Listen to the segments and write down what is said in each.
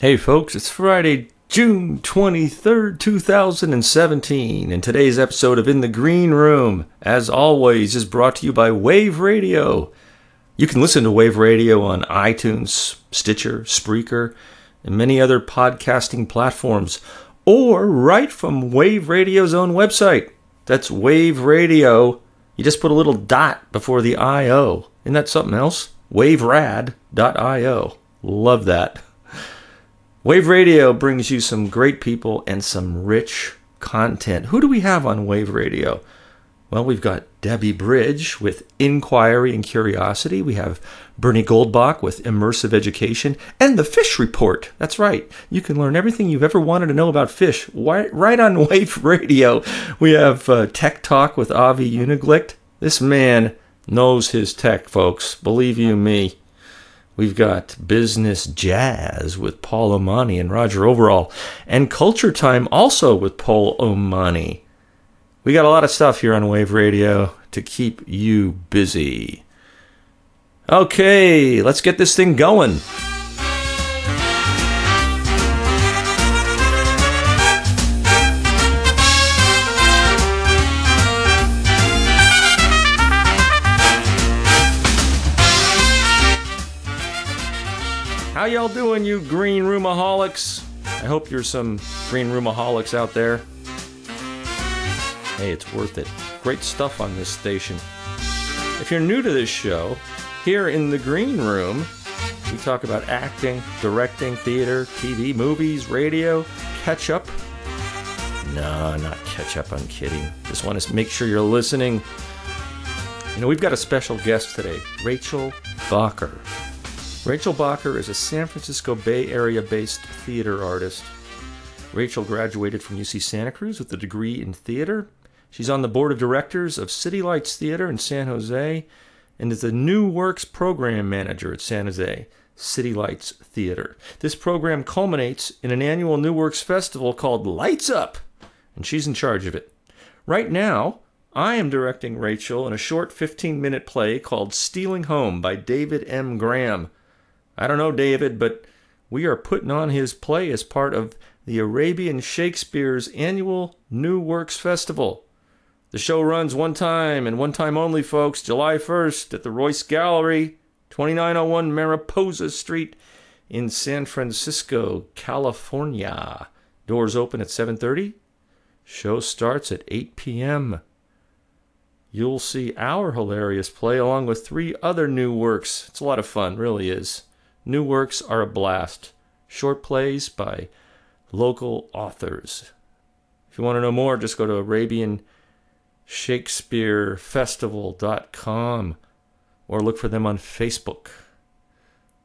Hey, folks, it's Friday, June 23rd, 2017, and today's episode of In the Green Room, as always, is brought to you by Wave Radio. You can listen to Wave Radio on iTunes, Stitcher, Spreaker, and many other podcasting platforms, or right from Wave Radio's own website. That's Wave Radio. You just put a little dot before the IO. Isn't that something else? waverad.io. Love that. Wave Radio brings you some great people and some rich content. Who do we have on Wave Radio? Well, we've got Debbie Bridge with Inquiry and Curiosity. We have Bernie Goldbach with Immersive Education and the Fish Report. That's right. You can learn everything you've ever wanted to know about fish right on Wave Radio. We have uh, Tech Talk with Avi Uniglicht. This man knows his tech, folks. Believe you me. We've got Business Jazz with Paul Omani and Roger Overall, and Culture Time also with Paul Omani. We got a lot of stuff here on Wave Radio to keep you busy. Okay, let's get this thing going. Y'all doing, you green roomaholics? I hope you're some green roomaholics out there. Hey, it's worth it. Great stuff on this station. If you're new to this show, here in the green room, we talk about acting, directing, theater, TV, movies, radio, catch up. No, not catch up, I'm kidding. Just want to make sure you're listening. You know, we've got a special guest today, Rachel Bakker. Rachel Bakker is a San Francisco Bay Area based theater artist. Rachel graduated from UC Santa Cruz with a degree in theater. She's on the board of directors of City Lights Theater in San Jose and is the New Works program manager at San Jose City Lights Theater. This program culminates in an annual New Works festival called Lights Up, and she's in charge of it. Right now, I am directing Rachel in a short 15 minute play called Stealing Home by David M. Graham. I don't know, David, but we are putting on his play as part of the Arabian Shakespeare's annual New Works Festival. The show runs one time and one time only, folks, July 1st at the Royce Gallery, 2901 Mariposa Street in San Francisco, California. Doors open at 7:30. Show starts at 8 p.m. You'll see our hilarious play along with three other new works. It's a lot of fun, really is. New works are a blast. Short plays by local authors. If you want to know more, just go to ArabianShakespeareFestival.com or look for them on Facebook.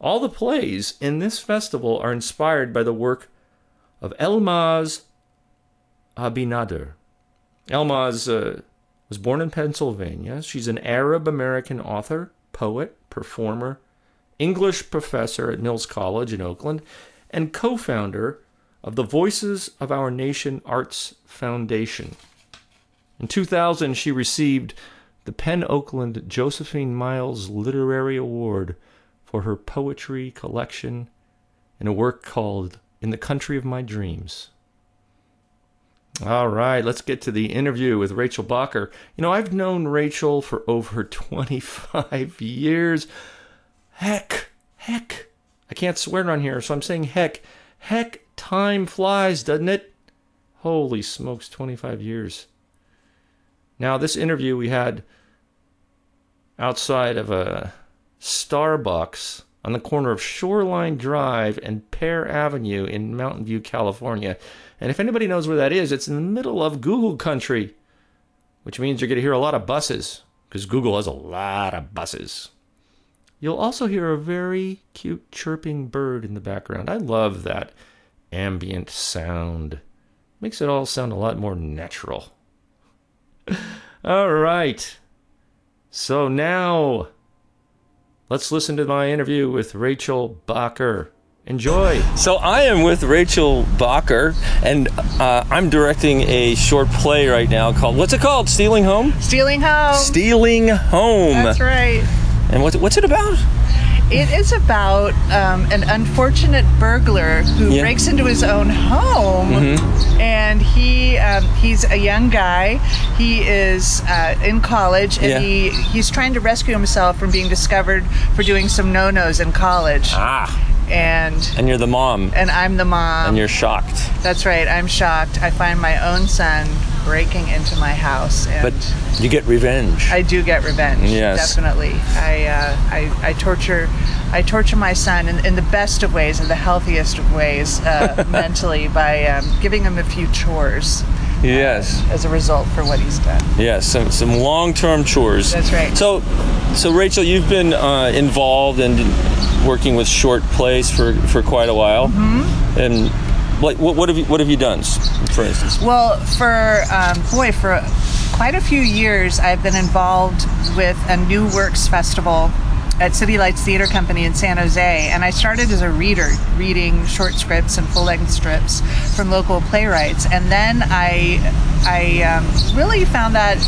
All the plays in this festival are inspired by the work of Elmaz Abinader. Elmaz uh, was born in Pennsylvania. She's an Arab American author, poet, performer, English professor at Mills College in Oakland, and co founder of the Voices of Our Nation Arts Foundation. In 2000, she received the PEN Oakland Josephine Miles Literary Award for her poetry collection in a work called In the Country of My Dreams. All right, let's get to the interview with Rachel Bakker. You know, I've known Rachel for over 25 years. Heck, heck. I can't swear on here, so I'm saying heck. Heck, time flies, doesn't it? Holy smokes, 25 years. Now, this interview we had outside of a Starbucks on the corner of Shoreline Drive and Pear Avenue in Mountain View, California. And if anybody knows where that is, it's in the middle of Google country, which means you're going to hear a lot of buses because Google has a lot of buses. You'll also hear a very cute chirping bird in the background. I love that ambient sound. Makes it all sound a lot more natural. all right. So now let's listen to my interview with Rachel Bakker. Enjoy. So I am with Rachel Bakker, and uh, I'm directing a short play right now called what's it called? Stealing Home. Stealing Home. Stealing Home. That's right. And what's what's it about? It is about um, an unfortunate burglar who Yeah. breaks into his own home, Mm-hmm. and he um, he's a young guy. He is uh, in college, and Yeah. he he's trying to rescue himself from being discovered for doing some no nos in college. Ah, And and you're the mom, and I'm the mom. and you're shocked. That's right. I'm shocked. I find my own son breaking into my house, and But you get revenge. I do get revenge. Yes. definitely. I, uh, I I torture I torture my son in, in the best of ways, in the healthiest of ways, uh, mentally by um, giving him a few chores yes. as a result for what he's done. Yes, some some long-term chores. That's right. So, so Rachel, you've been uh, involved and working with short plays for, for quite a while. Mm-hmm. And like, what, what have you what have you done, for instance? Well, for um, boy, for quite a few years, I've been involved with a New Works festival at City Lights Theater Company in San Jose, and I started as a reader, reading short scripts and full-length strips from local playwrights, and then I, I um, really found that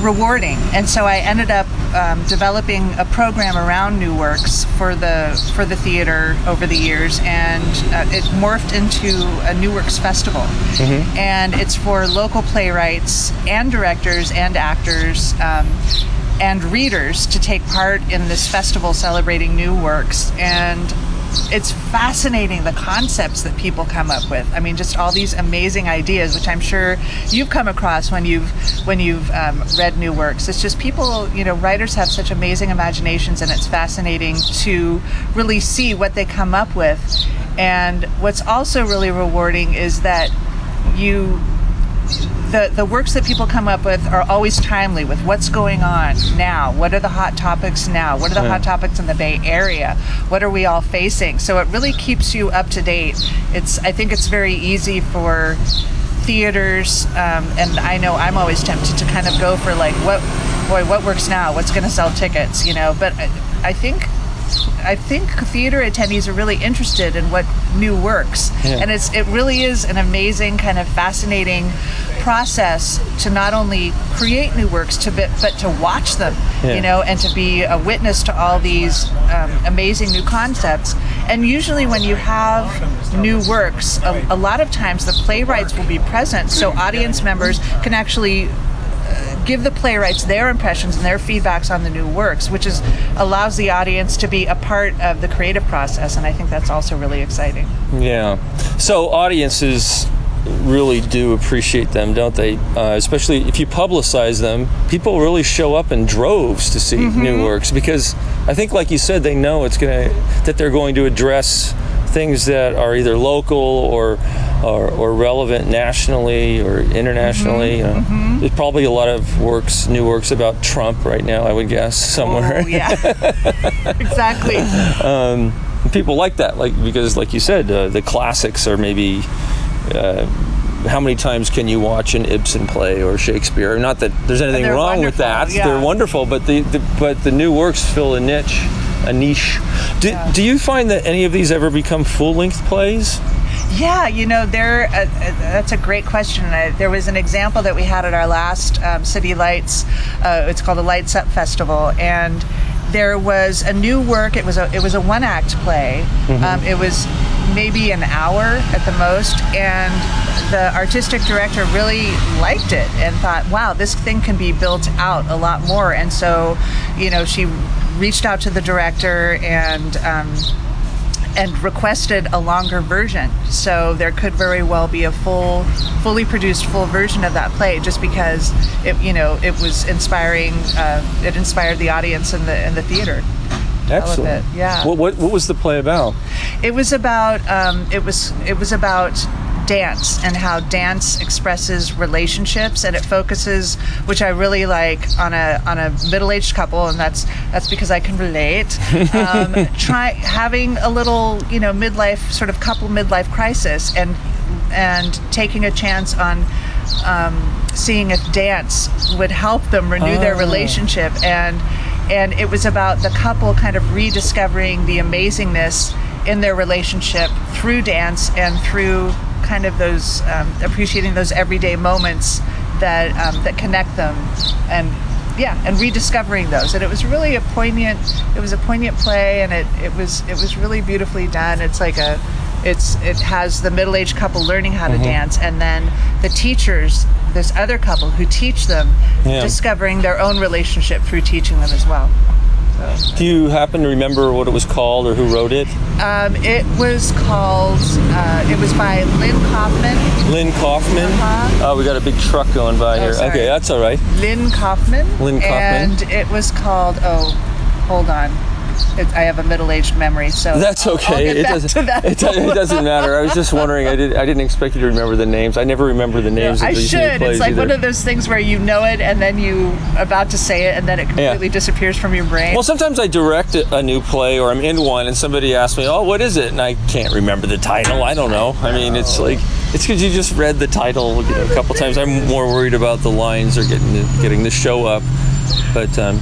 rewarding. And so i ended up um, developing a program around new works for the for the theater over the years and uh, it morphed into a new works festival. And it's for local playwrights and directors and actors um, and readers to take part in this festival celebrating new works and it's fascinating the concepts that people come up with. I mean, just all these amazing ideas, which I'm sure you've come across when you've when you've um, read new works. It's just people, you know, writers have such amazing imaginations, and it's fascinating to really see what they come up with. And what's also really rewarding is that you the, the works that people come up with are always timely with what's going on now. What are the hot topics now? What are the hot topics in the Bay Area? What are we all facing? So it really keeps you up to date. It's I think it's very easy for theaters, um, and I know I'm always tempted to kind of go for like what boy what works now? What's going to sell tickets? You know, but I, I think I think theater attendees are really interested in what new works, Yeah. and it's it really is an amazing kind of fascinating process to not only create new works to but, but to watch them, Yeah. you know, and to be a witness to all these um, amazing new concepts. And usually, when you have new works, a, a lot of times the playwrights will be present, so audience members can actually give the playwrights their impressions and their feedbacks on the new works, which is allows the audience to be a part of the creative process, and I think that's also really exciting. Yeah. So audiences really do appreciate them, don't they? Uh, especially if you publicize them, people really show up in droves to see new works because I think, like you said, they know it's gonna that they're going to address things that are either local or or, or relevant nationally or internationally. you know. There's probably a lot of works, new works about Trump right now. I would guess somewhere. Oh, yeah, exactly. people like that like because like you said uh, the classics are maybe uh, how many times can you watch an Ibsen play or Shakespeare? Not that there's anything wrong with that. yeah. They're wonderful, but the, the but the new works fill a niche, a niche. Do, Yeah. do you find that any of these ever become full length plays? Yeah, you know, there. Uh, uh, that's a great question. I, there was an example that we had at our last um, City Lights. Uh, it's called the Lights Up Festival, and there was a new work. It was a it was a one act play. Um, it was maybe an hour at the most, and the artistic director really liked it and thought, "Wow, this thing can be built out a lot more." And so, you know, she reached out to the director and. Um, and requested a longer version. So there could very well be a full, fully produced full version of that play, just because it, you know, it was inspiring. Uh, it inspired the audience in the in the theater. Excellent. yeah. What, what what was the play about? It was about um, it was it was about dance and how dance expresses relationships and it focuses which I really like on a on a middle-aged couple and that's that's because I can relate um, try having a little you know midlife sort of couple midlife crisis and and taking a chance on um, seeing if dance would help them renew their Ah. relationship and and it was about the couple kind of rediscovering the amazingness in their relationship through dance and through kind of those um, appreciating those everyday moments that um, that connect them and yeah, and rediscovering those. And it was really a poignant. It was a poignant play, and it, it was it was really beautifully done. It's like a it's it has the middle-aged couple learning how to Mm-hmm. dance, and then the teachers, this other couple who teach them, Yeah. discovering their own relationship through teaching them as well. Do you happen to remember what it was called or who wrote it? Um, it was called. Uh, it was by Lynn Kaufman. Lynn Kaufman. Uh-huh. Oh, we got a big truck going by here. sorry. Okay, that's all right. Lynn Kaufman. Lynn Kaufman. And it was called. Oh, hold on. It, I have a middle-aged memory, so That's okay. It doesn't. that. It, it doesn't matter. I was just wondering. I did. I didn't expect you to remember the names. I never remember the names I of these new should. It's like either. one of those things where you know it and then you about to say it and then it completely disappears from your brain. Well, sometimes I direct a a new play or I'm in one and somebody asks me, "Oh, what is it?" and I can't remember the title. I don't know. I mean, it's like it's because you just read the title you know, a couple times. I'm more worried about the lines or getting the, getting the show up. But um,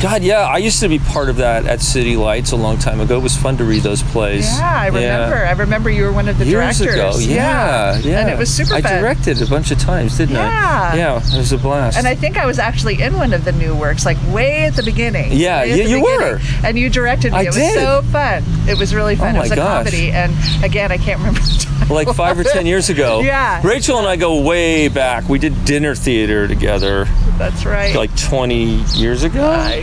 God, yeah, I used to be part of that at City Lights a long time ago. It was fun to read those plays. yeah, I remember. I remember you were one of the Years directors. ago, yeah, yeah, And it was super I fun. directed a bunch of times, didn't Yeah. I? Yeah, it was a blast. And I think I was actually in one of the new works, like way at the beginning. Yeah, yeah, you were. And you directed me. I it was did. so fun. It was really fun. Oh my it was a gosh. comedy. And again, I can't remember like five or ten years ago. Yeah. Rachel and I go way back. We did dinner theater together That's right. like 20 years ago. I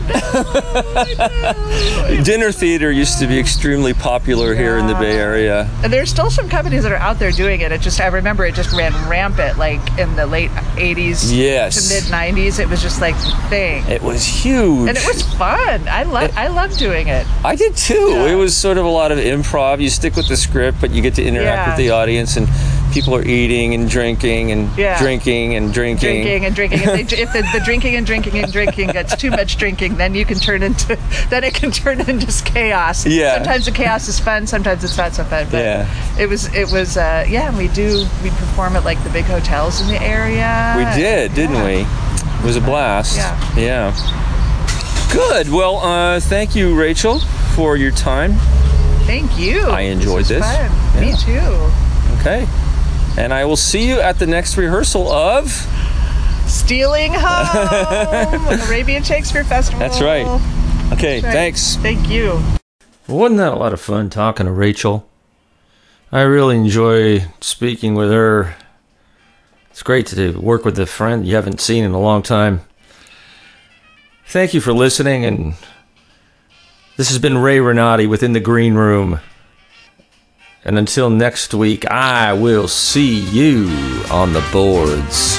know. Dinner theater used to be extremely popular here in the Bay Area. And there's still some companies that are out there doing it. It just I remember it just ran rampant like in the late 80s Yes. to mid 90s. It was just like the thing. It was huge. and it was fun. I love I love doing it. I did too. Yeah. It was sort of a lot of improv. You stick with the script, but you get to interact Yeah. with the audience, and people are eating and drinking and Yeah. drinking and drinking. Drinking and drinking. If, they, if the, the drinking and drinking and drinking gets too much drinking, then you can turn into then it can turn into chaos. Yeah. Sometimes the chaos is fun. Sometimes it's not so fun. But Yeah. It was it was uh, yeah. We do we perform at like the big hotels in the area. We did, didn't Yeah. we? It was a blast. Yeah. Yeah. Good. Well, uh, thank you, Rachel, for your time. Thank you. I enjoyed this. this. Fun. Me too. Okay. And I will see you at the next rehearsal of. Stealing Home, Arabian Shakespeare Festival. That's right. Okay, Right. thanks. Thank you. Wasn't that a lot of fun talking to Rachel? I really enjoy speaking with her. It's great to work with a friend you haven't seen in a long time. Thank you for listening, and this has been Ray Renati within the Green Room. And until next week, I will see you on the boards.